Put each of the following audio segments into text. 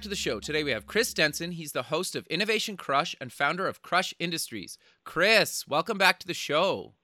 back to the show. Today we have Chris Denson. He's the host of Innovation Crush and founder of Crush Industries. Chris, welcome back to the show.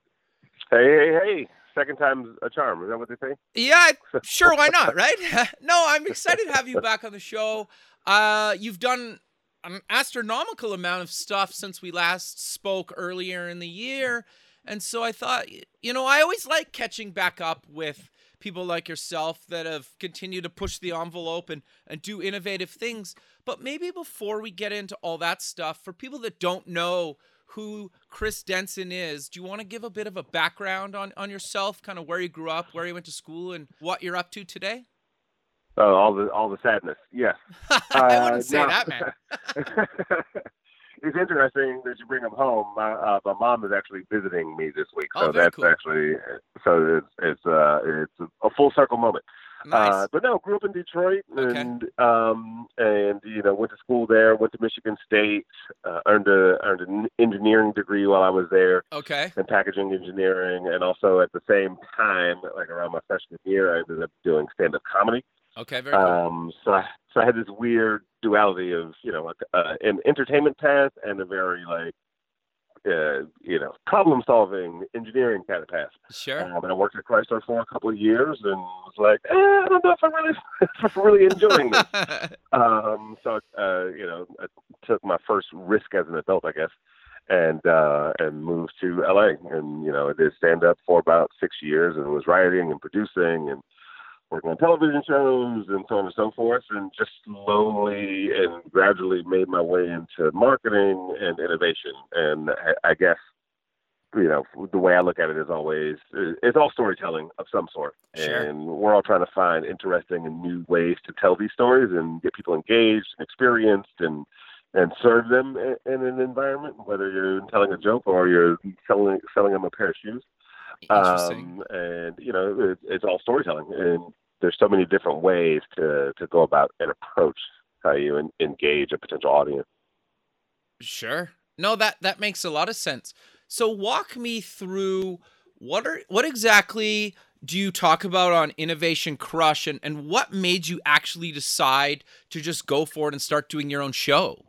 Hey, hey, hey. Second time's a charm. Is that what they say? Yeah, sure. Why not, right? no, I'm excited to have you back on the show. Uh, you've done an astronomical amount of stuff since we last spoke earlier in the year. And so I thought, you know, I always like catching back up with people like yourself that have continued to push the envelope and, and do innovative things. But maybe before we get into all that stuff, for people that don't know who Chris Denson is, do you want to give a bit of a background on, on yourself, kind of where you grew up, where you went to school, and what you're up to today? Oh, all the all the sadness. Yes. I wouldn't uh, say no. that, man. it's interesting that you bring him home. My, uh, my mom is actually visiting me this week, so Oh, that's cool. actually so it's it's uh it's a full circle moment. Nice. Uh, but no, grew up in Detroit Okay. and um and you know went to school there, went to Michigan State, uh, earned a earned an engineering degree while I was there okay. in packaging engineering, and also at the same time, like around my freshman year, I ended up doing stand up comedy. Okay. Very cool. Um, so I, so I had this weird duality of you know like uh, an entertainment path and a very like uh, you know problem solving engineering kind of path. sure. Um, and I worked at Chrysler for a couple of years and was like, eh, I don't know if I'm really if I'm really enjoying this. Um, so uh, you know, I took my first risk as an adult, I guess, and uh, and moved to LA. And you know, I did stand up for about six years and was writing and producing and working on television shows and so on and so forth. And just slowly and gradually made my way into marketing and innovation. And I, I guess you know the way I look at it is always it's all storytelling of some sort, Sure. and we're all trying to find interesting and new ways to tell these stories and get people engaged and experienced and and serve them in an environment, whether you're telling a joke or you're selling selling them a pair of shoes. Interesting. Um, and you know it, it's all storytelling, and there's so many different ways to to go about and approach how you en- engage a potential audience. Sure. No, that that makes a lot of sense. So walk me through what are what exactly do you talk about on Innovation Crush and, and what made you actually decide to just go for it and start doing your own show?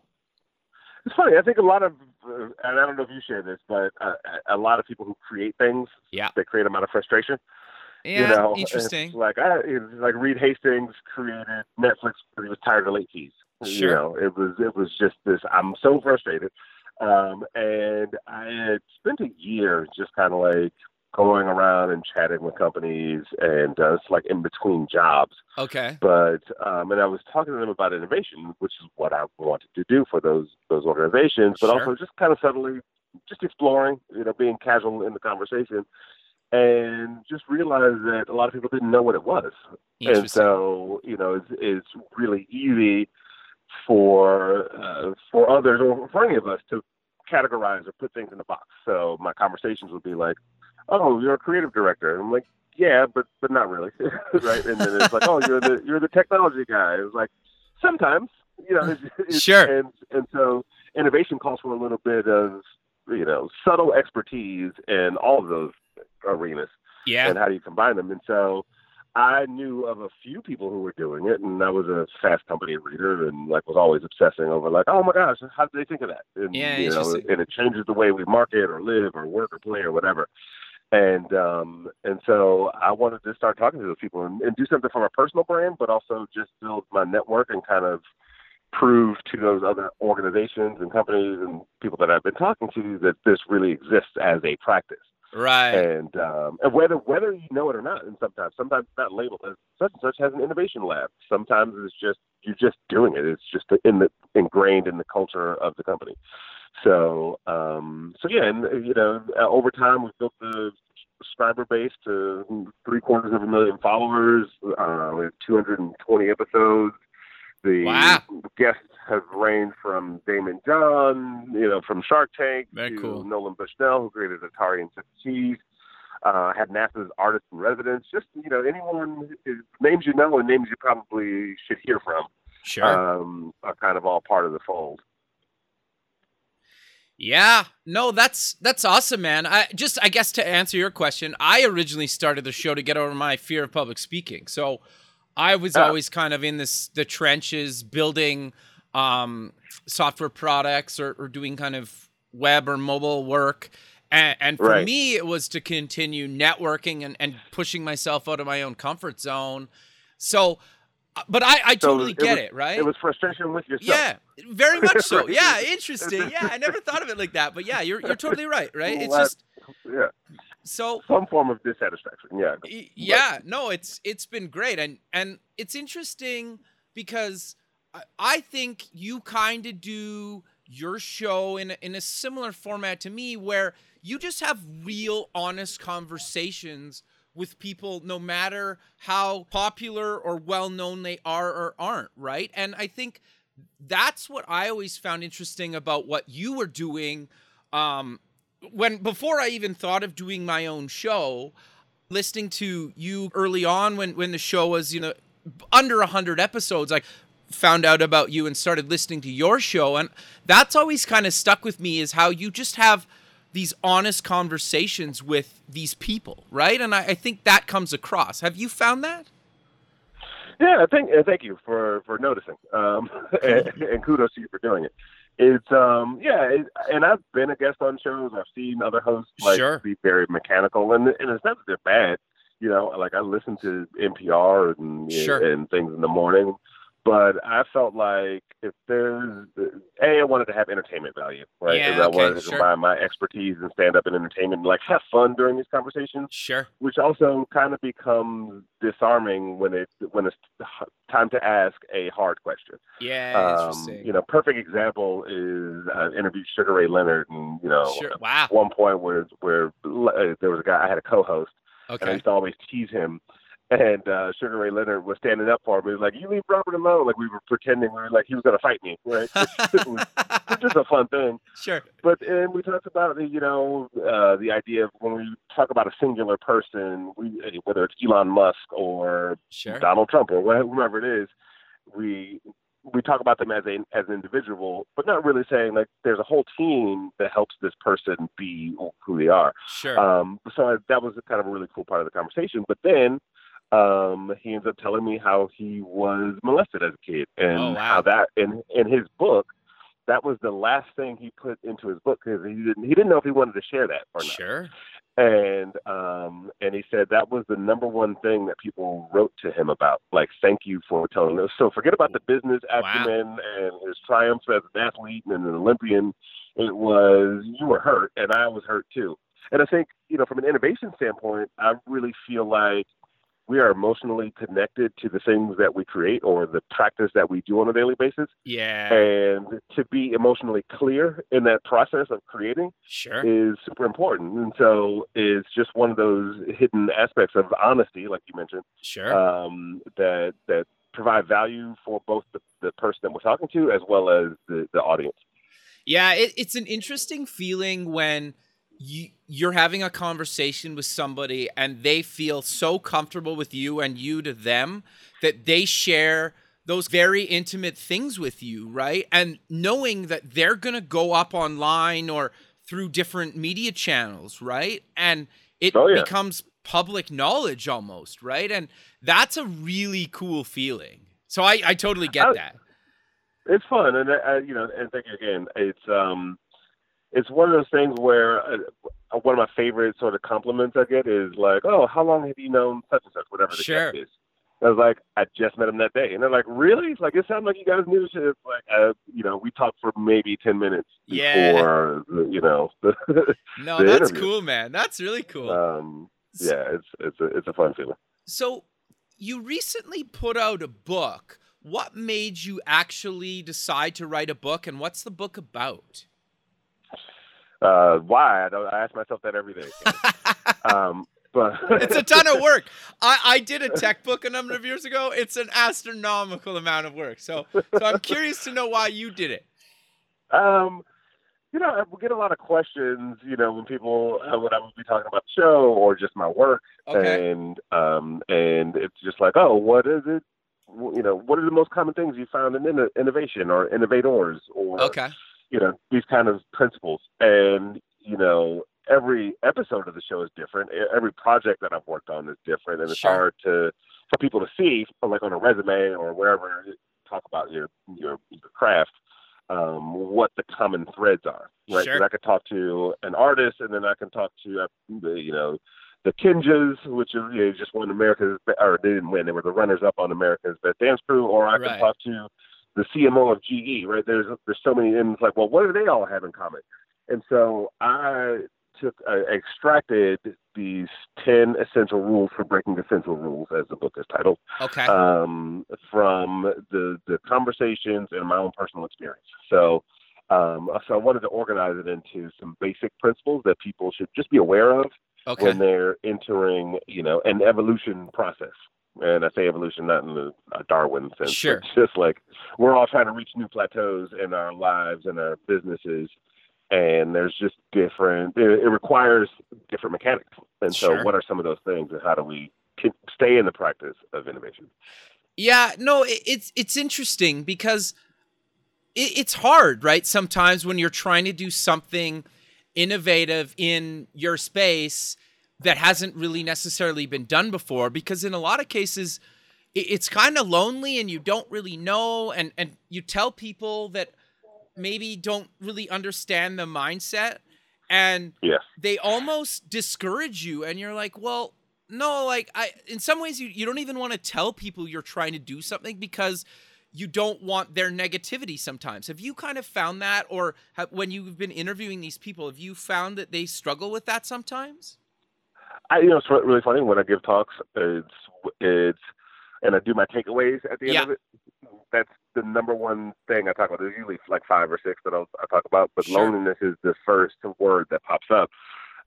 It's funny. I think a lot of, and I don't know if you share this, but uh, a lot of people who create things, Yeah. they create them out of frustration. Yeah, you know, interesting. Like I, like Reed Hastings created Netflix because he was tired of late fees. Sure. You know, it was it was just this. I'm so frustrated, um, and I had spent a year just kind of like going around and chatting with companies, and uh, it's like in between jobs Okay. but um, and I was talking to them about innovation, which is what I wanted to do for those those organizations, but Sure. also just kind of subtly, just exploring, you know, being casual in the conversation, and just realized that a lot of people didn't know what it was, and so you know, it's, it's really easy for uh, for others or for any of us to categorize or put things in a box. So my conversations would be like, "Oh, you're a creative director," and I'm like, "Yeah, but but not really, right?" And then it's like, "Oh, you're the you're the technology guy." It was like, sometimes, you know, it's, it's, Sure. And and so innovation calls for a little bit of you know subtle expertise in all of those arenas yeah. and how do you combine them? And so I knew of a few people who were doing it, and I was a Fast Company reader, and like was always obsessing over like, oh my gosh, how did they think of that? And, Yeah, you know, and it changes the way we market or live or work or play or whatever. And um, and so I wanted to start talking to those people and, and do something for my personal brand, but also just build my network and kind of prove to those other organizations and companies and people that I've been talking to that this really exists as a practice Right. and um, and whether whether you know it or not, and sometimes sometimes it's not labeled as such and such has an innovation lab. Sometimes it's just you're just doing it. It's just in the ingrained in the culture of the company. So um, so yeah, and uh, you know uh, over time we've built the subscriber base to three quarters of a million followers. Uh, we have 220 episodes. The Wow. guests have ranged from Daymond John, you know, from Shark Tank Very to cool. Nolan Bushnell, who created Atari and Chuck. Cheese. Uh, had NASA's artist in residence. Just you know, anyone who- names you know and names you probably should hear from Sure. um, are kind of all part of the fold. Yeah, no, that's that's awesome, man. I just I guess to answer your question, I originally started the show to get over my fear of public speaking. So I was Ah. always kind of in this the trenches building um software products or, or doing kind of web or mobile work. And, and for Right. me, it was to continue networking and, and pushing myself out of my own comfort zone. So, but I, I So totally it get was- it, right? It was frustration with yourself. Yeah, very much so. Yeah, interesting. Yeah, I never thought of it like that, but yeah, you're you're totally right. Right? It's just yeah, so. some form of dissatisfaction. Yeah, Yeah, no, it's it's been great, and and it's interesting because I, I think you kind of do your show in in a similar format to me, where you just have real, honest conversations with people, no matter how popular or well known they are or aren't. Right? And I think that's what I always found interesting about what you were doing. Um, when before I even thought of doing my own show, listening to you early on when when the show was you know under 100 episodes i found out about you and started listening to your show and that's always kind of stuck with me is how you just have these honest conversations with these people right and i, I think that comes across have you found that yeah. Thank, uh, thank you for for noticing, um, and, and kudos to you for doing it. It's um, yeah, it, and I've been a guest on shows. I've seen other hosts like Sure. be very mechanical, and and it's not that they're bad. You know, like I listen to NPR and Sure. and things in the morning, but I felt like if there's a, I wanted to have entertainment value, right? Yeah, I okay, wanted to sure. combine my expertise and stand up and entertainment, and like have fun during these conversations sure which also kind of becomes disarming when it when it's time to ask a hard question. yeah Um, interesting you know, perfect example is uh, interview Sugar Ray Leonard, and you know, sure wow at one point where where uh, there was a guy I had a co-host, okay. and I used to always tease him. And uh, Sugar Ray Leonard was standing up for me. He was like, "You leave Robert alone." Like we were pretending we were like he was going to fight me, right? Which was just a fun thing. sure But and we talked about the you know uh, the idea of when we talk about a singular person, we, whether it's Elon Musk or sure Donald Trump or wh- whoever it is, we we talk about them as a as an individual, but not really saying like there's a whole team that helps this person be who they are. sure Um, so I, that was kind of a really cool part of the conversation. But then um, he ends up telling me how he was molested as a kid and Oh, wow. how that in in his book that was the last thing he put into his book because he didn't he didn't know if he wanted to share that or not. sure And um, and he said that was the number one thing that people wrote to him about, like thank you for telling us. So forget about the business Wow. acumen and his triumphs as an athlete and an Olympian. It was you were hurt and I was hurt too. And I think you know from an innovation standpoint, I really feel like we are emotionally connected to the things that we create or the practice that we do on a daily basis. yeah And to be emotionally clear in that process of creating sure is super important. And so it's just one of those hidden aspects of honesty, like you mentioned, sure um, that that provide value for both the, the person that we're talking to as well as the, the audience. Yeah, it, it's an interesting feeling when you you're having a conversation with somebody and they feel so comfortable with you and you to them that they share those very intimate things with you, right? And knowing that they're going to go up online or through different media channels, right? And it Oh, yeah. becomes public knowledge almost, right? And that's a really cool feeling. So I, I totally get I- that. It's fun, and uh, you know, and thank you again. It's um, it's one of those things where uh, one of my favorite sort of compliments I get is like, "Oh, how long have you known such and such, whatever the Sure. is?" I was like, "I just met him that day," and they're like, "Really? It's Like it sounds like you guys knew shit." Like, uh, you know, we talked for maybe ten minutes Yeah. before, the, you know, the, No, the that's interview. cool, man. That's really cool. um, yeah, it's it's a it's a fun feeling. So, you recently put out a book. What made you actually decide to write a book, and what's the book about? Uh, why? I, I ask myself that every day. um, but it's a ton of work. I, I did a tech book a number of years ago. It's an astronomical amount of work. So so I'm curious to know why you did it. Um, you know, we get a lot of questions. You know, when people uh, when I would be talking about the show or just my work, Okay. and um, and it's just like, oh, what is it? You know, what are the most common things you found in inno- innovation or innovators or Okay. You know these kind of principles and you know every episode of the show is different every project that i've worked on is different and it's Sure. hard to for people to see like on a resume or wherever you talk about your your, your craft um, what the common threads are right Sure. i could talk to an artist and then i can talk to uh, the you know the Kinjaz, which is you know, just won America's, or they didn't win, they were the runners up on America's Best Dance Crew, or I Right. can talk to the CMO of GE, right? There's there's so many, and it's like, well, what do they all have in common? And so I took uh, extracted these ten essential rules for breaking essential rules, as the book is titled, Okay. um, from the the conversations and my own personal experience. So. Um, so I wanted to organize it into some basic principles that people should just be aware of okay. when they're entering, you know, an evolution process. And I say evolution not in the Darwin sense, Sure. but just like we're all trying to reach new plateaus in our lives and our businesses, and there's just different. It, it requires different mechanics. And so, Sure. what are some of those things, and how do we stay in the practice of innovation? Yeah, no, it, it's it's interesting because it, it's hard, right? Sometimes when you're trying to do something innovative in your space that hasn't really necessarily been done before, because in a lot of cases, it's kind of lonely and you don't really know, and and you tell people that maybe don't really understand the mindset, and Yes. they almost discourage you and you're like well no like i in some ways you, you don't even want to tell people you're trying to do something because you don't want their negativity sometimes have you kind of found that or have, when you've been interviewing these people have you found that they struggle with that sometimes I, you know, it's really funny when I give talks. It's it's and I do my takeaways at the end Yeah. of it. That's the number one thing I talk about. There's usually like five or six that I'll, I talk about, but Sure. loneliness is the first word that pops up.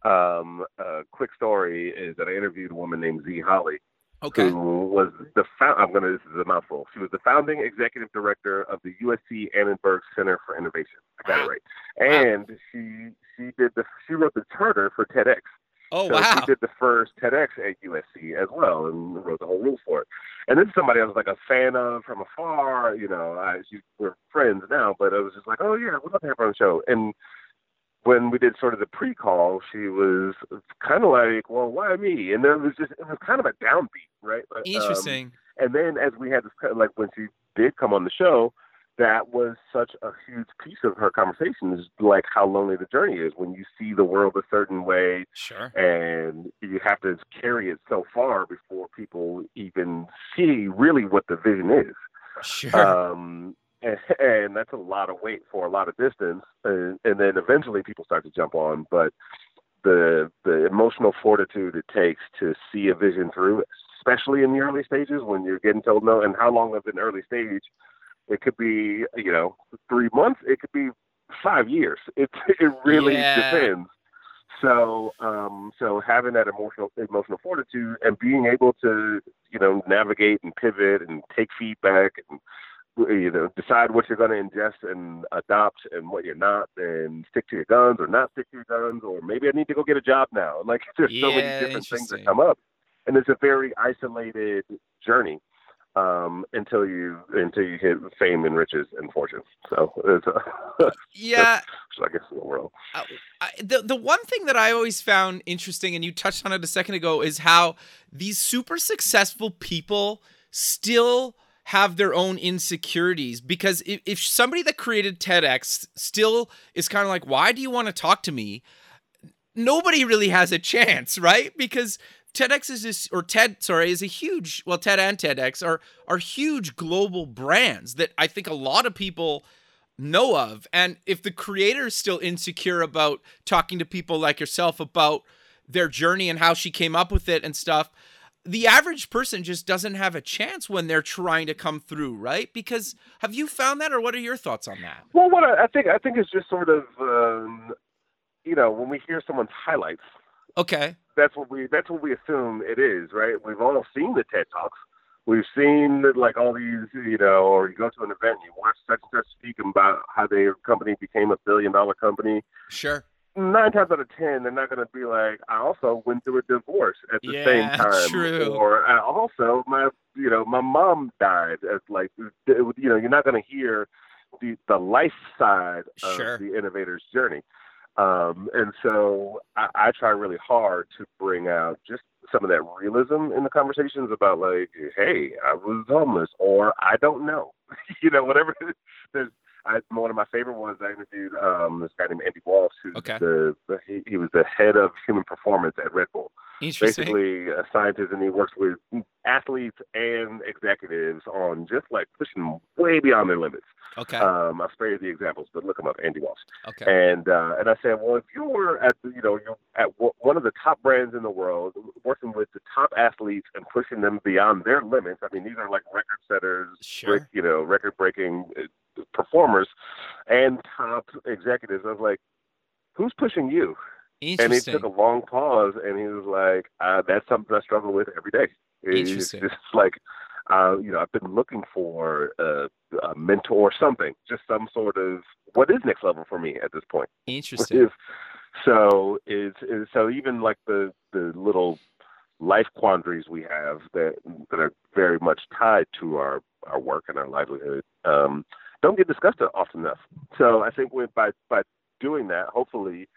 Um, a quick story is that I interviewed a woman named Z Holly, okay who was the found. I'm gonna. This is a mouthful. She was the founding executive director of the USC Annenberg Center for Innovation. I got Wow. it right. And she she did the she wrote the charter for TEDx. Oh So wow she did the first TEDx at USC as well and wrote the whole rules for it. And is somebody I was like a fan of from afar. You know, I, she, we're friends now, but I was just like, oh yeah, we'd love to have her on the show. And when we did sort of the pre-call, she was kind of like, well, why me? And then it was just, it was kind of a downbeat, right? Um, interesting and then as we had this, like when she did come on the show, that was such a huge piece of her conversation is like how lonely the journey is when you see the world a certain way sure and you have to carry it so far before people even see really what the vision is. sure Um, and, and that's a lot of weight for a lot of distance, and, and then eventually people start to jump on. But the the emotional fortitude it takes to see a vision through, especially in the early stages when you're getting told no, and how long of an early stage, it could be you know three months, it could be five years. It it really Yeah. depends. So, um, so having that emotional emotional fortitude and being able to, you know, navigate and pivot and take feedback and you know decide what you're going to ingest and adopt and what you're not, and stick to your guns or not stick to your guns, or maybe I need to go get a job now. Like there's so many different things that come up, and it's a very isolated journey um, until you until you hit fame and riches and fortune. So it's a, yeah so I guess in the world. I, the the one thing that I always found interesting, and you touched on it a second ago, is how these super successful people still have their own insecurities. Because if, if somebody that created TEDx still is kind of like, why do you want to talk to me? Nobody really has a chance, right? Because TEDx is this, or TED, sorry, is a huge. Well, TED and TEDx are are huge global brands that I think a lot of people know of. And if the creator is still insecure about talking to people like yourself about their journey and how she came up with it and stuff, the average person just doesn't have a chance when they're trying to come through, right? Because have you found that, or what are your thoughts on that? Well, what I, I think I think it's just sort of um, you know when we hear someone's highlights, Okay. That's what we that's what we assume it is, right? We've all seen the TED talks. We've seen like all these, you know, or you go to an event, and you watch such and such speak about how their company became a billion dollar company. Sure. Nine times out of ten, they're not going to be like, I also went through a divorce at the Yeah, same time, true. or I also my, you know, my mom died. As like, you know, you're not going to hear the the life side of Sure. the innovator's journey. Um, and so I, I try really hard to bring out just some of that realism in the conversations about like, hey, I was homeless or I don't know, you know, whatever. There's I, one of my favorite ones I interviewed um, this guy named Andy Walsh, who's Okay. the, the he, he was the head of human performance at Red Bull basically a scientist and he works with athletes and executives on just like pushing them way beyond their limits. Okay. Um, I'll spare you the examples, but look him up, Andy Walsh. okay. And uh, and I said, well, if you were at the, you know you're at w- one of the top brands in the world, working with the top athletes and pushing them beyond their limits. I mean, these are like record setters, Sure. break- you know, record breaking performers, and top executives. I was like, who's pushing you? And he took a long pause, and he was like, uh, "That's something I struggle with every day. It's just like, uh, you know, I've been looking for a, a mentor, or something, just some sort of what is next level for me at this point. Interesting. So is, is so even like the the little life quandaries we have that that are very much tied to our our work and our livelihood um, don't get discussed often enough. So I think with by by doing that, hopefully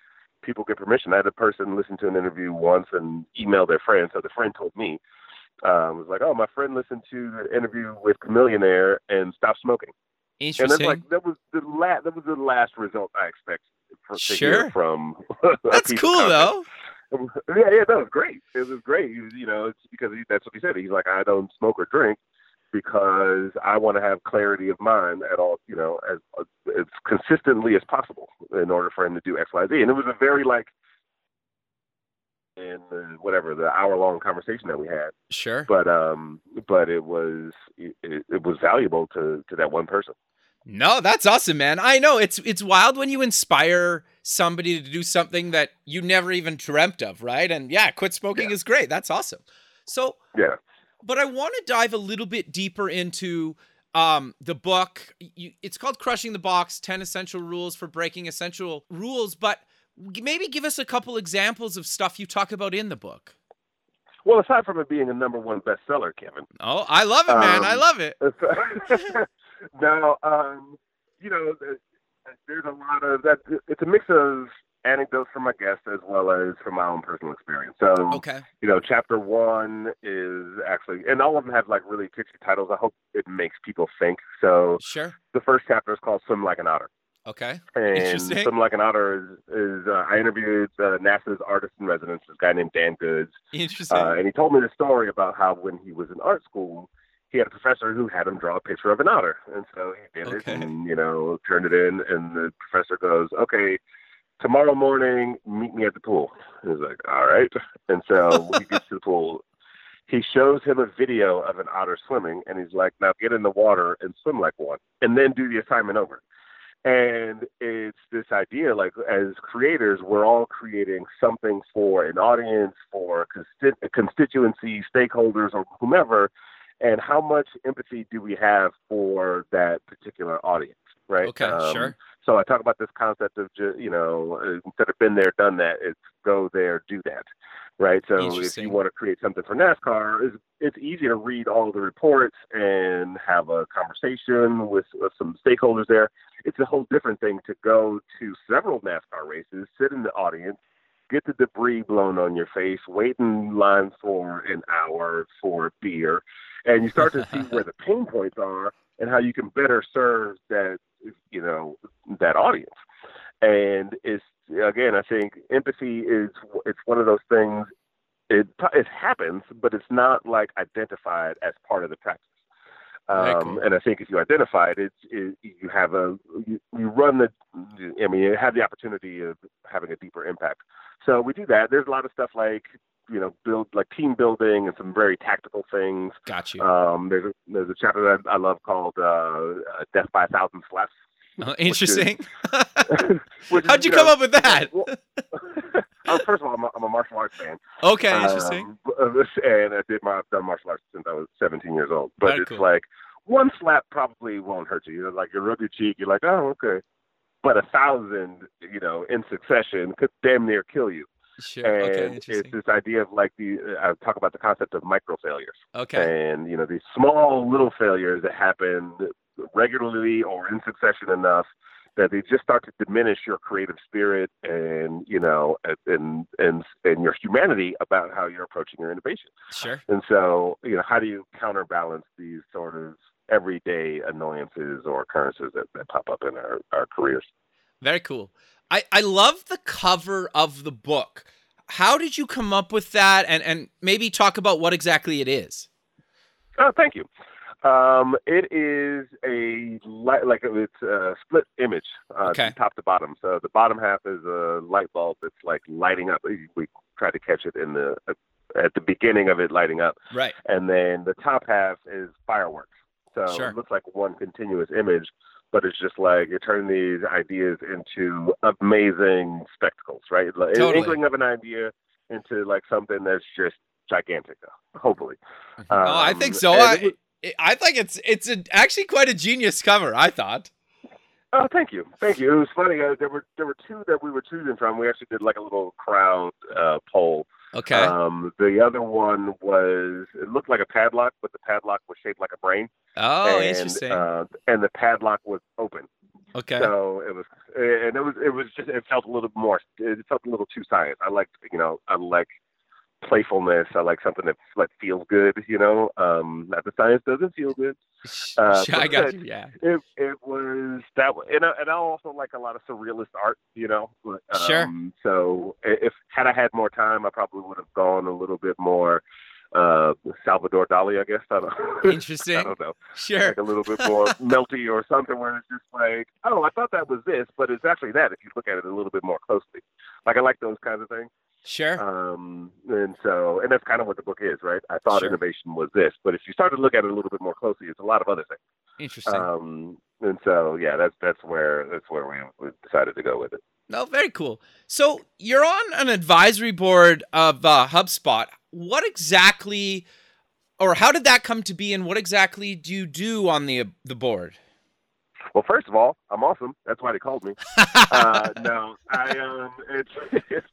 people get permission. I had a person listen to an interview once and email their friend. So the friend told me, um, was like, "Oh, my friend listened to the interview with Chamillionaire and stopped smoking." And Interesting. it's like that was the last that was the last result I expected for, to Sure. hear from. That's cool though. Yeah, yeah, that was great. It was great. He was, you know, it's because he, that's what he said. He's like, I don't smoke or drink because I want to have clarity of mind at all, you know, as as consistently as possible in order for him to do X, Y, Z. And it was a very like, in the, whatever the hour long conversation that we had, Sure. but um, but it was it, it was valuable to to that one person. No, that's awesome, man. I know it's it's wild when you inspire somebody to do something that you never even dreamt of, right? And yeah, quit smoking Yeah. is great. That's awesome. So, Yeah. But I want to dive a little bit deeper into um the book. You, it's called Crushing the Box: 10 Essential Rules for Breaking Essential Rules, but maybe give us a couple examples of stuff you talk about in the book. Well, aside from it being a number one bestseller, Kevin, Oh, I love it, man. I Um, love it. now, um, you know, there's a lot of that. It's a mix of anecdotes from my guests as well as from my own personal experience. So, Okay. you know, chapter one is actually, and all of them have like really catchy titles. I hope it makes people think. So, Sure. the first chapter is called "Swim Like an Otter." Okay. And Interesting. Swim Like an Otter is, is uh, I interviewed uh, NASA's artist in residence, this guy named Dan Goods, Interesting. uh, and he told me the story about how when he was in art school, he had a professor who had him draw a picture of an otter, and so he did Okay. it, and you know, turned it in, and the professor goes, "Okay, tomorrow morning, meet me at the pool." And he's like, "All right," and so he gets to the pool. He shows him a video of an otter swimming, and he's like, "Now get in the water and swim like one, and then do the assignment over." And it's this idea, like as creators, we're all creating something for an audience, for consti- constituency, stakeholders, or whomever. And how much empathy do we have for that particular audience, right? okay. Um, sure. So I talk about this concept of, ju- you know, uh, instead of been there, done that, it's go there, do that, right? So if you want to create something for NASCAR, it's, it's easy to read all the reports and have a conversation with, with some stakeholders there. It's a whole different thing to go to several NASCAR races, sit in the audience, get the debris blown on your face, wait in line for an hour for beer, and you start to see where the pain points are and how you can better serve that you know that audience. And it's again, I think empathy is it's one of those things. It it happens, but it's not like identified as part of the practice. Um. And I think if you identify it, it's it, you have a you, you run the I mean you have the opportunity of having a deeper impact. So we do that. There's a lot of stuff like you know build like team building and some very tactical things. Got you. Um, there's a, there's a chapter that I love called uh, uh, "Death by a Thousand Slaps." Oh, interesting. is, How'd you know, come up with that? well, uh, first of all, I'm a, I'm a martial arts fan. Okay, interesting. Um, and I did my I've done martial arts since I was 17 years old. But it's cool. like one slap probably won't hurt you. You know, like you rub your cheek, you're like, oh, okay. But a thousand, you know, in succession could damn near kill you. Sure. Okay, And it's this idea of like the uh, I talk about the concept of micro failures, Okay. and you know these small little failures that happen regularly or in succession enough that they just start to diminish your creative spirit and you know and and and your humanity about how you're approaching your innovation. Sure. And so, you know, how do you counterbalance these sort of everyday annoyances or occurrences that, that pop up in our, our careers? Very cool. I, I love the cover of the book. How did you come up with that? And and maybe talk about what exactly it is. Oh, thank you. Um, it is a light, like it's a split image, uh, Okay. top to bottom. So the bottom half is a light bulb that's like lighting up. We- try to catch it in the at the beginning of it lighting up, Right. and then the top half is fireworks. So Sure. it looks like one continuous image, but it's just like you're turning these ideas into amazing spectacles, right? Like an Totally. inkling of an idea into like something that's just gigantic. Hopefully. oh, I think Um, so. I, it was- I think it's it's a, actually quite a genius cover. I thought. Oh, thank you, thank you. It was funny. Uh, there were there were two that we were choosing from. We actually did like a little crowd uh, poll. Okay. Um, the other one was it looked like a padlock, but the padlock was shaped like a brain. oh, and, interesting. Uh, and the padlock was open. okay. So it was, and it was it was just it felt a little more. It felt a little too science. I like you know I like playfulness. I like something that like feels good. You know, um, not the science doesn't feel good. Uh, I got you. Yeah. It it was that, and I, and I also like a lot of surrealist art, you know. but, Sure. Um, so if had I had more time, I probably would have gone a little bit more uh Salvador Dali, I guess. I don't, I Interesting. don't know, Sure. like a little bit more melty or something, where it's just like, oh, I thought that was this, but it's actually that. If you look at it a little bit more closely, like I like those kinds of things. Sure. Um, and so, and that's kind of what the book is, right? I thought Sure. innovation was this, but if you start to look at it a little bit more closely, it's a lot of other things. Interesting. Um, and so, yeah, that's that's where that's where we, we decided to go with it. No, very cool. So you're on an advisory board of uh, HubSpot. What exactly, or how did that come to be, and what exactly do you do on the the board? Well, first of all, I'm awesome. That's why they called me. Uh, no, I um, it's, it's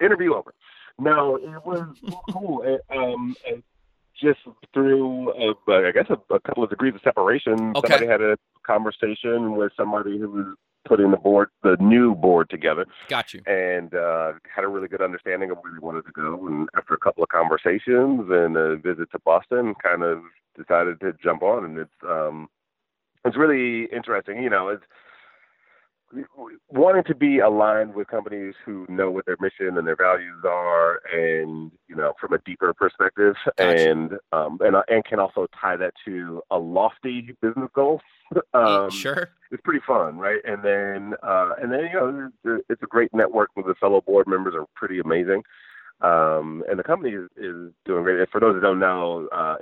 interview over. No, it was cool. It, um, it just through, uh, I guess, a, a couple of degrees of separation. Okay. Somebody had a conversation with somebody who was putting the board, the new board together. Got you. and uh, had a really good understanding of where we wanted to go. And after a couple of conversations and a visit to Boston, kind of decided to jump on. And it's um, it's really interesting. You know, it's wanting to be aligned with companies who know what their mission and their values are, and you know, from a deeper perspective, Gotcha. and um, and and can also tie that to a lofty business goal. um, sure. it's pretty fun, right? And then, uh, and then you know, it's- a great network with the fellow board members are pretty amazing, um, and the company is, is doing great. And for those that don't know, uh,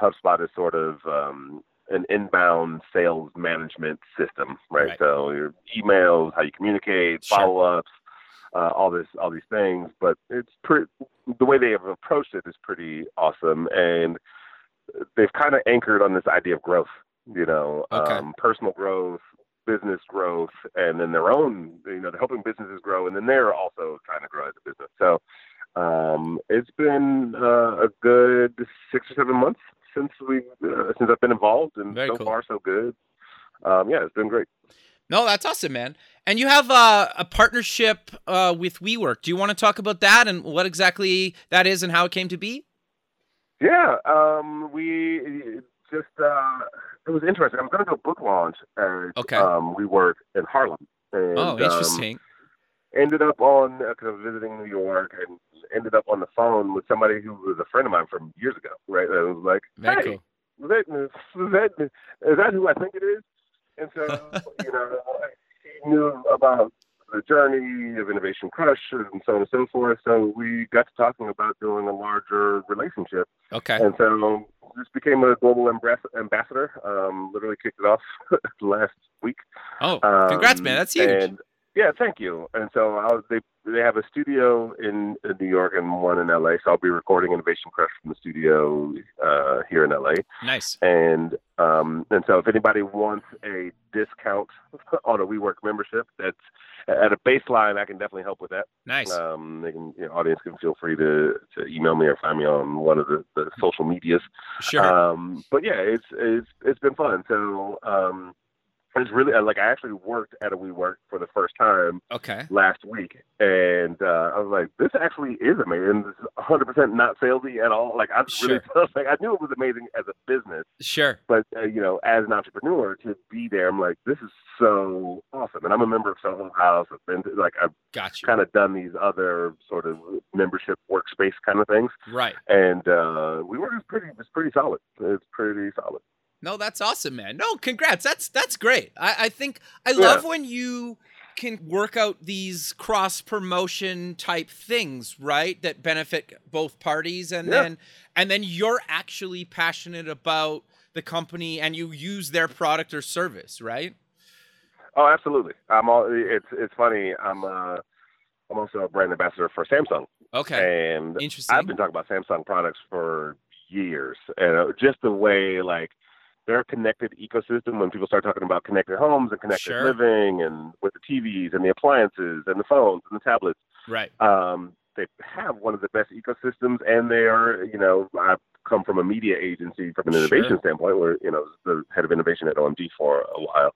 HubSpot is sort of um, an inbound sales management system, right? Right. So your emails, how you communicate, Sure. follow ups. Uh, all this, all these things, but it's pretty. The way they have approached it is pretty awesome, and they've kind of anchored on this idea of growth. You know, Okay. um, personal growth, business growth, and then their own. You know, they're helping businesses grow, and then they're also trying to grow as a business. So um, it's been uh, a good six or seven months since we uh, since I've been involved, and Very so cool. far so good. Um, yeah, it's been great. No, that's awesome, man. And you have uh, a partnership uh, with WeWork. Do you want to talk about that and what exactly that is and how it came to be? Yeah, um, we just uh, it was interesting. I'm going to do a book launch at Okay. um, WeWork in Harlem. And, oh, um, interesting. ended up on because I was visiting New York and ended up on the phone with somebody who was a friend of mine from years ago. Right, and I was like, "Hey, cool. is that, that is that who I think it is?" And so you know, he knew about the journey of Innovation Crush and so on and so forth. So we got to talking about doing a larger relationship. Okay. And so just became a global ambassador. Um, literally kicked it off last week. Oh, congrats, man! Um, That's huge. And yeah, thank you. And so I was, they they have a studio in, in New York and one in LA. So I'll be recording Innovation Crush from the studio uh, here in LA. nice. And um, and so if anybody wants a discount on a WeWork membership, that's at a baseline. I can definitely help with that. Nice. Um, they can, you know, audience can feel free to, to email me or find me on one of the, the social medias. sure. Um, but yeah, it's it's it's been fun. So um, it's really like I actually worked at a WeWork for the first time okay. last week, and uh, I was like, this actually is amazing. This is 100 percent not salesy at all. Like I was really like I knew it was amazing as a business, Sure. but uh, you know, as an entrepreneur to be there, I'm like, this is so awesome. And I'm a member of Soho House. I've been to, like I've Got you. kind of done these other sort of membership workspace kind of things Right. and uh, we were just pretty it's pretty solid. It's pretty solid. No, that's awesome, man. No, congrats. That's that's great. I, I think I love when you can work out these cross promotion type things, right? That benefit both parties and Yeah. then and then you're actually passionate about the company and you use their product or service, right? Oh, absolutely. I'm all. It's it's funny. I'm uh, I'm also a brand ambassador for Samsung, Okay. and Interesting. I've been talking about Samsung products for years, and uh, just the way like their connected ecosystem when people start talking about connected homes and connected Sure. living and with the TVs and the appliances and the phones and the tablets. right. um, they have one of the best ecosystems, and they are, you know, I've come from a media agency from an Sure. innovation standpoint, where you know, the head of innovation at OMG for a while,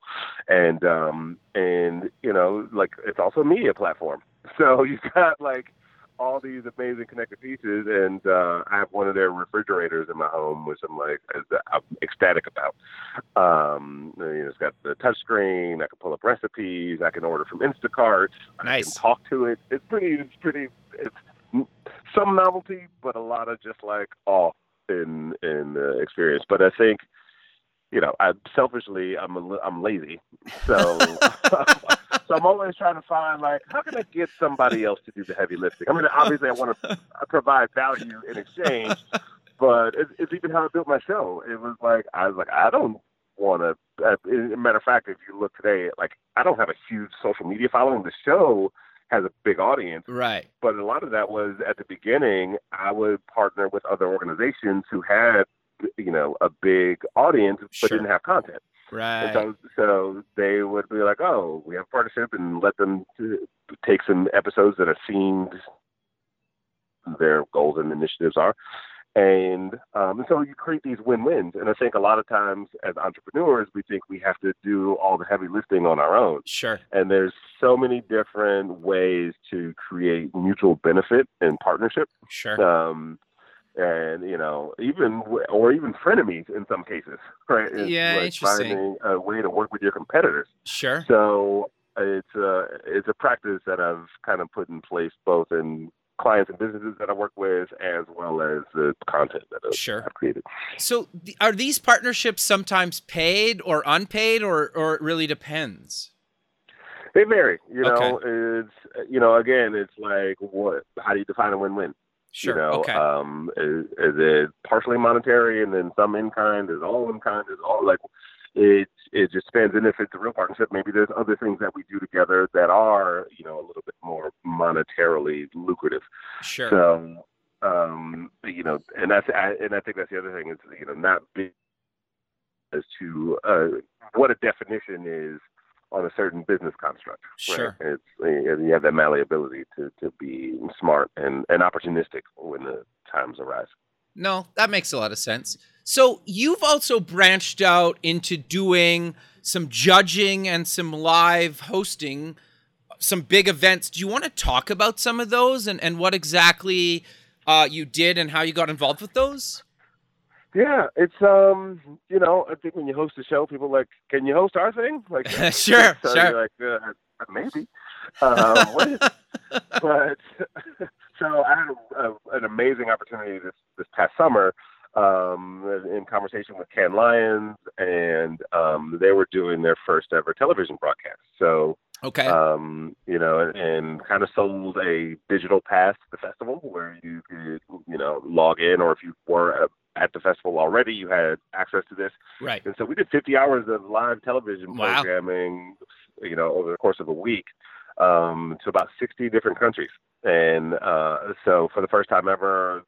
and um, and you know, like it's also a media platform, so you've got like all these amazing connected pieces, and uh, I have one of their refrigerators in my home, which I'm like I'm ecstatic about. Um, you know, it's got the touch screen. I can pull up recipes. I can order from Instacart. I Nice. can talk to it. It's pretty. It's pretty. It's some novelty, but a lot of just like awe in in the experience. But I think. You know, I selfishly, I'm a, I'm lazy, so so I'm always trying to find like how can I get somebody else to do the heavy lifting. I mean, obviously, I want to provide value in exchange, but it's, it's even how I built my show. It was like I was like I don't want to. Uh, as a matter of fact, if you look today, like I don't have a huge social media following. The show has a big audience, Right. but a lot of that was at the beginning. I would partner with other organizations who had you know a big audience but Sure. didn't have content. Right. So, so they would be like, "Oh, we have a partnership," and let them take some episodes that are themed their goals and initiatives are, and um, and so you create these win-wins. And I think a lot of times as entrepreneurs, we think we have to do all the heavy lifting on our own, Sure. and there's so many different ways to create mutual benefit and partnership. Sure. Um, and you know, even or even frenemies in some cases, right? It's Yeah, like interesting. Finding a way to work with your competitors. Sure. So it's a it's a practice that I've kind of put in place both in clients and businesses that I work with, as well as the content that I've, Sure. I've created. So are these partnerships sometimes paid or unpaid or or it really depends? They vary. You know, it's you know, again, it's like what? How do you define a win-win? Sure. You know, okay. um, is, is it partially monetary and then some in kind? Is all in kind? Is all like it? It just depends. And if it's a real partnership, maybe there's other things that we do together that are you know a little bit more monetarily lucrative. sure. So, um, you know, and that's I, and I think that's the other thing is you know not being as to uh, what a definition is on a certain business construct. Sure. Right? It's you have that malleability to, to be smart and, and opportunistic when the times arise. No, that makes a lot of sense. So you've also branched out into doing some judging and some live hosting, some big events. Do you want to talk about some of those and, and what exactly uh, you did and how you got involved with those? Yeah, it's um, you know, I think when you host a show, people are like, can you host our thing? Like, Sure, so sure. Like, uh, maybe. What is, but so I had a, a, an amazing opportunity this this past summer um, in conversation with Cannes Lions, and um, they were doing their first ever television broadcast. So Okay. um, you know, and, and kind of sold a digital pass to the festival where you could, you know, log in, or if you were a at the festival already. You had access to this, Right. and so we did 50 hours of live television Wow. programming, you know, over the course of a week, um, to about 60 different countries. And uh, so, for the first time ever,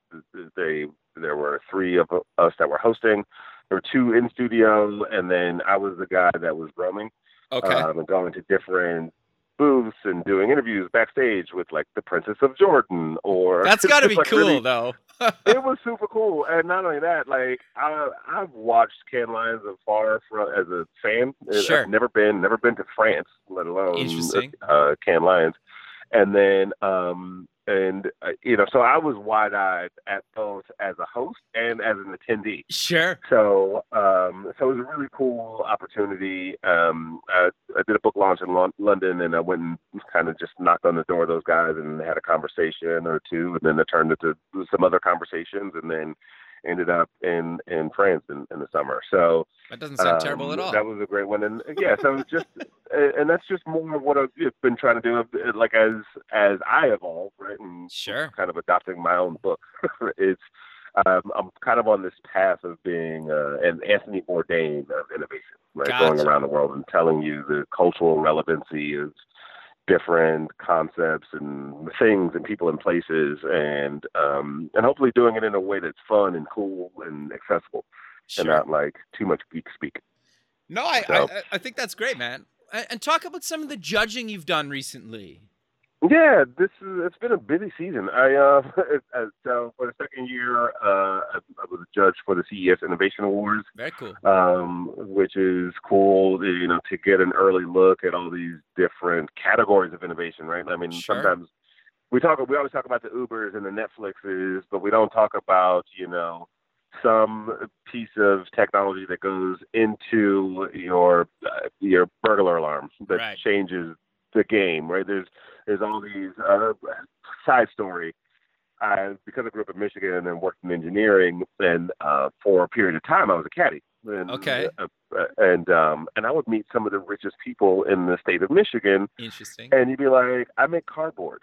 they there were three of us that were hosting. There were two in studio, and then I was the guy that was roaming Okay. um, and going to different booths and doing interviews backstage with like the Princess of Jordan or That's got to be like, cool, really- though. it was super cool, and not only that, like I I've watched Cannes Lions afar from as a fan. Sure. I've never been never been to France, let alone Interesting. uh, Cannes Lions, and then um and uh, you know so I was wide eyed at both as a host and as an attendee. Sure. So, um, so it was a really cool opportunity. Um, I, I did a book launch in Lon- London, and I went and kind of just knocked on the door of those guys and had a conversation or two, and then it turned into some other conversations, and then ended up in in France in, in the summer. So That doesn't sound terrible um, at all. That was a great one, and yeah, so just, and that's just more of what I've been trying to do, like as as I evolve, right, and Sure. kind of adopting my own book. it's um, I'm kind of on this path of being uh, an Anthony Bourdain of innovation, right? Going around the world and telling you the cultural relevancy of different concepts and things and people and places, and um, and hopefully doing it in a way that's fun and cool and accessible, and not like too much geek speak. No, I, So- I I think that's great, man. And talk about some of the judging you've done recently. Yeah, this is it's been a busy season. I uh, uh so for the second year, uh, I, I was a judge for the CES Innovation Awards, Very cool. um, which is cool. You know, to get an early look at all these different categories of innovation, right? I mean, Sure. sometimes we talk, we always talk about the Ubers and the Netflixes, but we don't talk about you know some piece of technology that goes into your uh, your burglar alarm that Right. changes the game, right? There's there's all these uh, side story. I, because I grew up in Michigan and worked in engineering, and uh, for a period of time I was a caddy. And, Okay. Uh, and um, and I would meet some of the richest people in the state of Michigan, Interesting. and you'd be like, I make cardboard.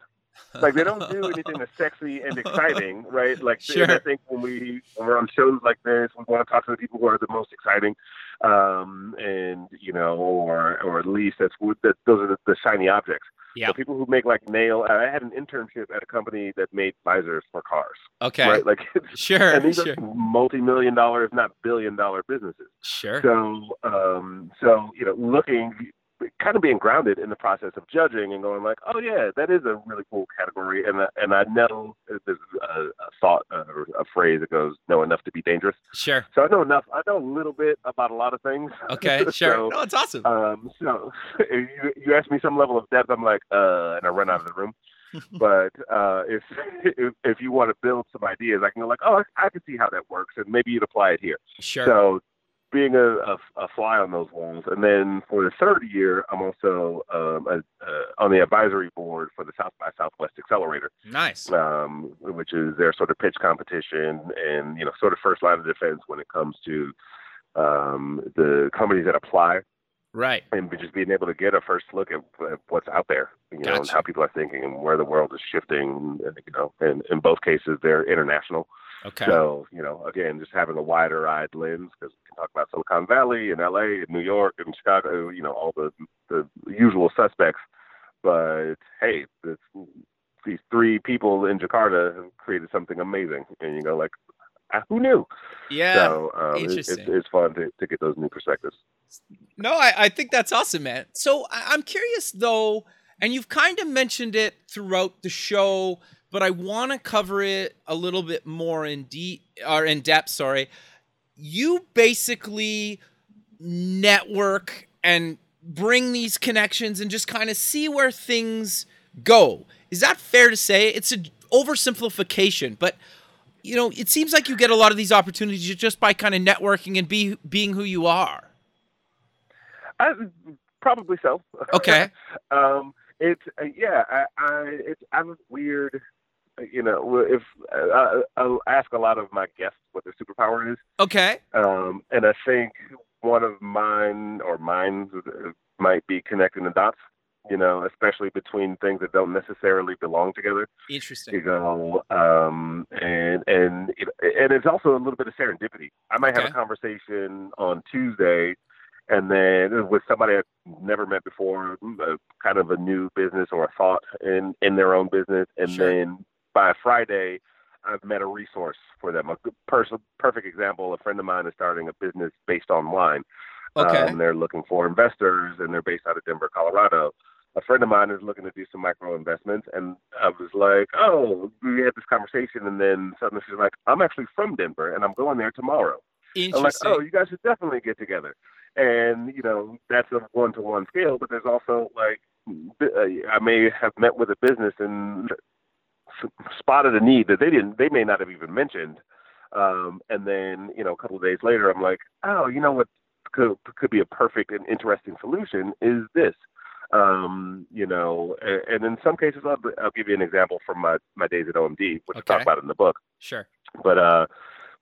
Like they don't do anything that's sexy and exciting, right? Like Sure. I think when we when we're on shows like this, we want to talk to the people who are the most exciting, um, and you know, or or at least that's what that those are the, the shiny objects. Yeah. The people who make like nail. I had an internship at a company that made visors for cars, Okay. right? Like, Sure. and these Sure. are multi-million dollar, if not billion-dollar businesses. Sure. So, um, so you know, looking, kind of being grounded in the process of judging and going like, oh yeah, that is a really cool category, and and I know there's a, a thought or a phrase that goes, know enough to be dangerous. Sure. So I know enough. I know a little bit about a lot of things. Okay. Sure. So, no, it's awesome. um, so if you, you ask me some level of depth, I'm like, uh, and I run out of the room. but uh, if, if if you want to build some ideas, I can go like, oh, I, I can see how that works, and maybe you'd apply it here. sure. So being a, a, a fly on those walls, and then for the third year, I'm also um, a, uh, on the advisory board for the South by Southwest Accelerator, nice. um, which is their sort of pitch competition and you know sort of first line of defense when it comes to um, the companies that apply Right. and just being able to get a first look at, at what's out there, you know, and how people are thinking and where the world is shifting. And, you know, and in both cases, they're international. Okay. So, you know, again, just having a wider eyed lens because we can talk about Silicon Valley and LA and New York and Chicago, you know, all the, the usual suspects. But hey, this, these three people in Jakarta have created something amazing. And you go, like, ah, who knew? yeah. so um, it, it's, it's fun to, to get those new perspectives. No, I, I think that's awesome, man. So I, I'm curious though, and you've kind of mentioned it throughout the show, but I want to cover it a little bit more in deep or in depth. Sorry, you basically network and bring these connections and just kind of see where things go. Is that fair to say? It's an oversimplification, but you know, it seems like you get a lot of these opportunities just by kind of networking and be being who you are. I, probably so. Okay. um, it's uh, yeah. I, I it's I'm weird. You know, if uh, I'll ask a lot of my guests what their superpower is, Okay. um, and I think one of mine or mine might be connecting the dots. You know, especially between things that don't necessarily belong together. Interesting. You know, um, and and and it's also a little bit of serendipity. I might have a conversation on Tuesday, and then with somebody I've never met before, uh, kind of a new business or a thought in in their own business, and Sure. then by Friday, I've met a resource for them. A good person, perfect example. A friend of mine is starting a business based on wine. Okay. Um, they're looking for investors, and they're based out of Denver, Colorado. A friend of mine is looking to do some micro investments, and I was like, "Oh, we had this conversation," and then suddenly she's like, "I'm actually from Denver, and I'm going there tomorrow." Interesting. I'm like, "Oh, you guys should definitely get together." And you know, that's a one-to-one scale, but there's also like, uh, I may have met with a business and spotted a need that they didn't, they may not have even mentioned. Um, and then, you know, a couple of days later, I'm like, oh, you know what could, could be a perfect and interesting solution is this. Um, you know, and, and in some cases, I'll, I'll give you an example from my, my days at OMD, which I Okay. talk about in the book. sure. But uh,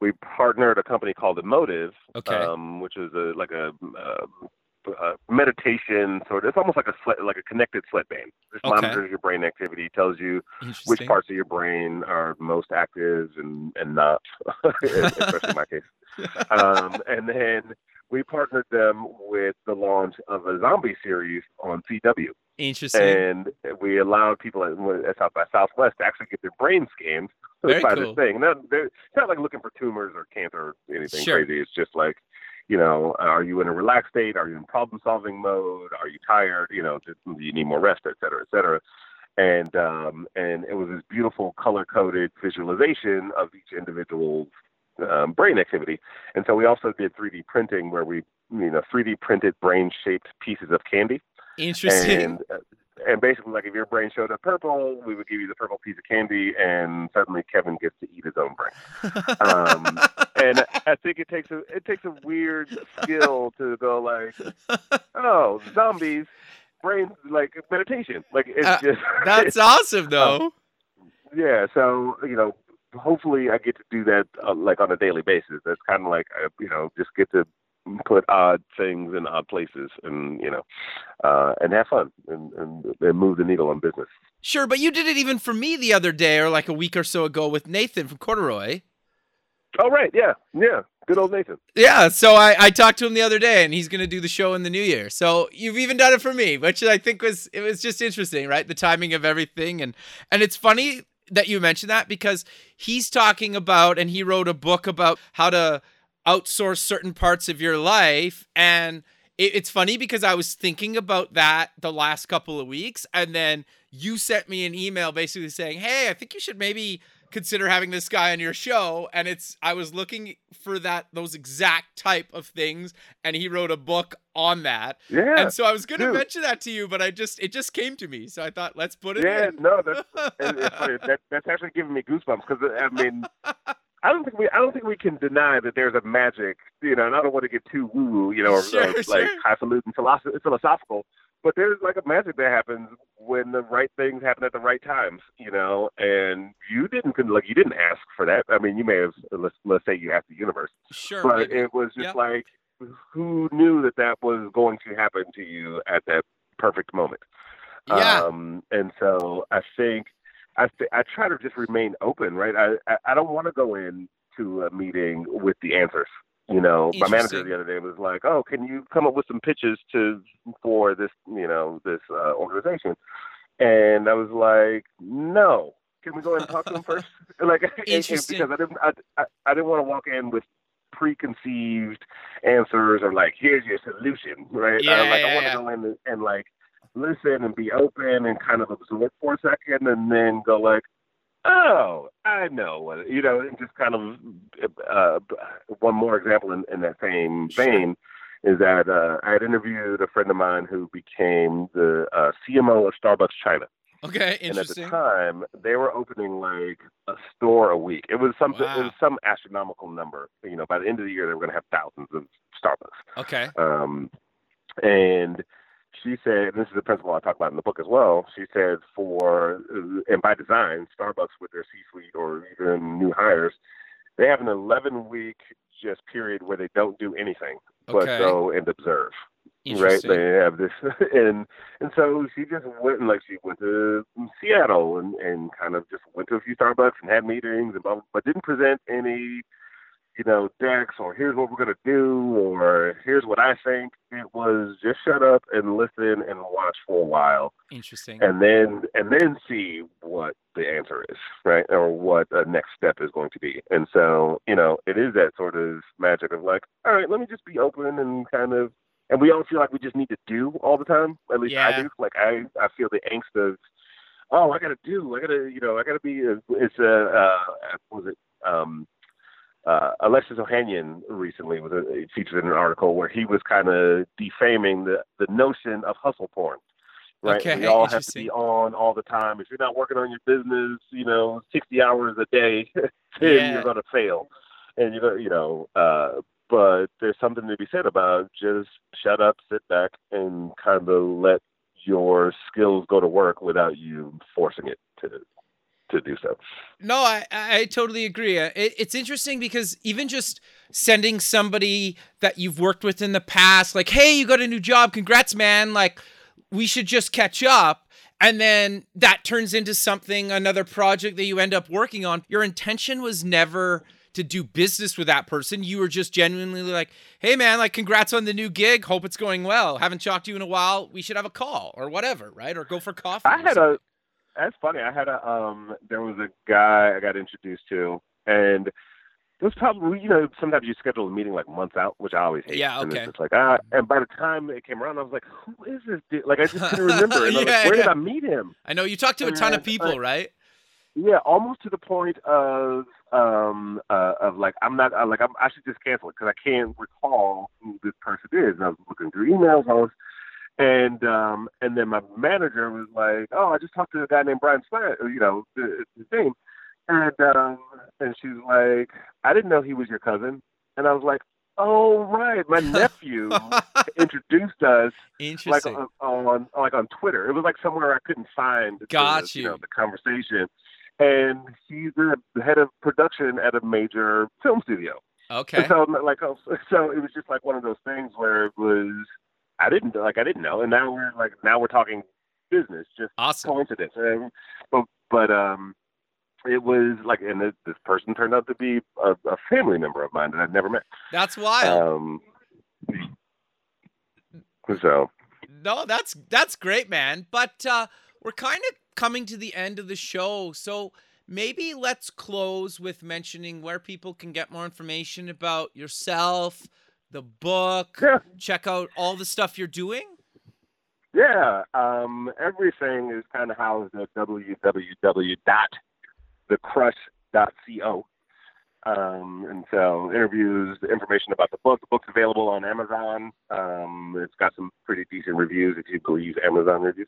we partnered a company called Emotiv, Okay. um, which is a like a, uh, uh meditation sort of. It's almost like a sweat, like a connected sweatband. It Okay. monitors your brain activity, tells you which parts of your brain are most active and and not, especially in my case. Um, and then we partnered them with the launch of a zombie series on CW, Interesting. and we allowed people at, at South by Southwest to actually get their brain scanned Very by cool. this thing. Now, it's not like looking for tumors or cancer or anything Sure. crazy. It's just like, you know, are you in a relaxed state? Are you in problem-solving mode? Are you tired? You know, do you need more rest, et cetera, et cetera. And um, and it was this beautiful color-coded visualization of each individual's um, brain activity. And so we also did 3D printing, where we, you know, 3D printed brain-shaped pieces of candy. Interesting. And uh, and basically, like if your brain showed up purple, we would give you the purple piece of candy, and suddenly Kevin gets to eat his own brain. um, And I think it takes a it takes a weird skill to go like, oh, zombies, brain like meditation, like it's Uh, just That's awesome, though. yeah. So you know, hopefully I get to do that uh, like on a daily basis. That's kind of like uh, you know, just get to put odd things in odd places and you know uh and have fun and, and and move the needle on business Sure, but you did it even for me the other day or like a week or so ago with Nathan from Corduroy. oh right yeah yeah good old nathan Yeah, so I, I talked to him the other day and he's gonna do the show in the new year. So you've even done it for me, which I think was it was just interesting, right? The timing of everything and and it's funny that you mentioned that because he's talking about and he wrote a book about how to outsource certain parts of your life and it, it's funny because I was thinking about that the last couple of weeks and then you sent me an email basically saying, "Hey, I think you should maybe consider having this guy on your show." And it's I was looking for that those exact type of things and he wrote a book on that. yeah and so I was going to dude. mention that to you, but I just it just came to me. So I thought, "Let's put it yeah in." no that's that, that's actually giving me goosebumps because i mean I don't think we I don't think we can deny that there's a magic, you know, and I don't want to get too woo woo, you know, or, Sure, or like sure. highfalutin philosoph- philosophical, but there's like a magic that happens when the right things happen at the right times, you know, and you didn't like you didn't ask for that. I mean, you may have let's let's say you asked the universe, sure. but maybe. it was just Yep. like who knew that that was going to happen to you at that perfect moment. yeah. Um, and so I think I th- I try to just remain open, right? I I, I don't want to go in to a meeting with the answers. You know, my manager the other day was like, "Oh, can you come up with some pitches to for this, you know, this uh, organization?" And I was like, "No, can we go ahead and talk to them first? Like, and- and Interesting. because I didn't, I, I, I didn't want to walk in with preconceived answers or like, here's your solution, right? Yeah, uh, like, yeah, I want yeah. to go in and, and like listen and be open and kind of absorb for a second, and then go like, oh, I know what, you know, and just kind of uh, one more example in, in that same Sure. vein is that uh, I had interviewed a friend of mine who became the uh, CMO of Starbucks China. okay, interesting. And at the time, they were opening like a store a week. It was some it was some astronomical number. You know, by the end of the year, they were going to have thousands of Starbucks. Okay. Um, and she said, and this is a principle I talk about in the book as well. She said, for and by design, Starbucks with their C-suite or even new hires, they have an 11 week just period where they don't do anything but Okay. go and observe. right? They have this, and and so she just went and like she went to Seattle and and kind of just went to a few Starbucks and had meetings and blah, but didn't present any, you know, decks or here's what we're gonna do or here's what I think. It was just shut up and listen and watch for a while. Interesting. And then and then see what the answer is, right? Or what the next step is going to be. And so, you know, it is that sort of magic of like, all right, let me just be open and kind of and we all feel like we just need to do all the time. At least yeah. I do. Like I, I feel the angst of, oh, I gotta do, I gotta, you know, I gotta be. A, it's a, uh, was it, um, uh, Alexis Ohanian recently was a, featured in an article where he was kind of defaming the the notion of hustle porn. Right, okay, we all have to be on all the time. If you're not working on your business, you know, 60 hours a day, then Yeah. you're gonna fail. And you're gonna, you know, uh, but there's something to be said about just shut up, sit back, and kind of let your skills go to work without you forcing it to to do so. No, I, I totally agree. Uh, It, it's interesting because even just sending somebody that you've worked with in the past, like, hey, you got a new job, congrats, man. Like, we should just catch up. And then that turns into something, another project that you end up working on. Your intention was never to do business with that person. You were just genuinely like, hey, man, like, congrats on the new gig. Hope it's going well. Haven't talked to you in a while. We should have a call or whatever, right? Or go for coffee. I had something. a. That's funny. I had a. Um, there was a guy I got introduced to, and it was probably you know sometimes you schedule a meeting like months out, which I always hate. Yeah, And okay. it's just like ah, and by the time it came around, I was like, who is this dude? Like I just couldn't remember. And Yeah, like, where yeah. did I meet him? I know you talked to a ton of people, right? Yeah, almost to the point of um uh, of like I'm not uh, like I'm, I should just cancel it because I can't recall who this person is. And I was looking through emails, I was, and um and then my manager was like, oh, I just talked to a guy named Brian Stein, you know, the- his name, and um and she's like, I didn't know he was your cousin, and I was like, oh right, my nephew introduced us like on, on like on Twitter. It was like somewhere I couldn't find the, Got you you. know the conversation. And he's the the head of production at a major film studio. okay. And so like so it was just like one of those things where it was I didn't like I didn't know, and now we're like now we're talking business, just Awesome. coincidence. And, but but um, it was like, and this, this person turned out to be a, a family member of mine that I'd never met. That's wild. Um, so no, that's that's great, man. But uh we're kind of coming to the end of the show. So maybe let's close with mentioning where people can get more information about yourself, the book, yeah. check out all the stuff you're doing. Yeah, um, everything is kind of housed at www.thecrush.co. Um, and so interviews, the information about the book. The book's available on Amazon. Um, it's got some pretty decent reviews if you believe Amazon reviews.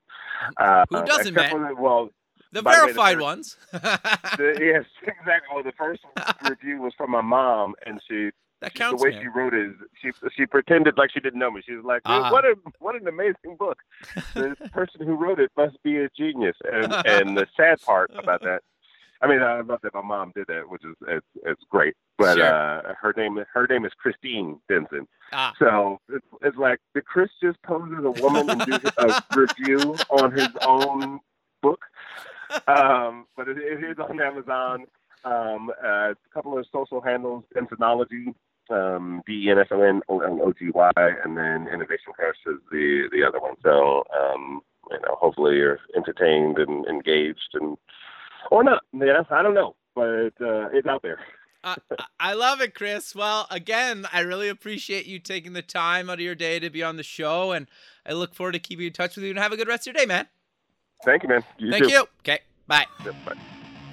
Uh, Who doesn't, except man? well, The By the way, the verified first- ones. the, yes, exactly. Well, the first review was from my mom, and she that the way man. she wrote it is she she pretended like she didn't know me. She was like, "Dude, Ah. "What a what an amazing book! the person who wrote it must be a genius." And and the sad part about that, I mean, I love that my mom did that, which is it's, it's great. But Sure. uh, her name her name is Christine Denson. Ah, So it's, it's like did Chris just pose as a woman and do a review on his own book? Um, but it, it is on Amazon. Um, uh, a couple of social handles, Densonology, um, B E N S O N O N O G Y, and then Innovation Crush is the the other one. So um, you know, hopefully you're entertained and engaged, and or not. Yeah, I don't know, but uh, it's out there. I, I love it, Chris. Well, again, I really appreciate you taking the time out of your day to be on the show, and I look forward to keeping in touch with you. And have a good rest of your day, man. Thank you, man. You Thank too. you. Okay, bye. Yep, bye.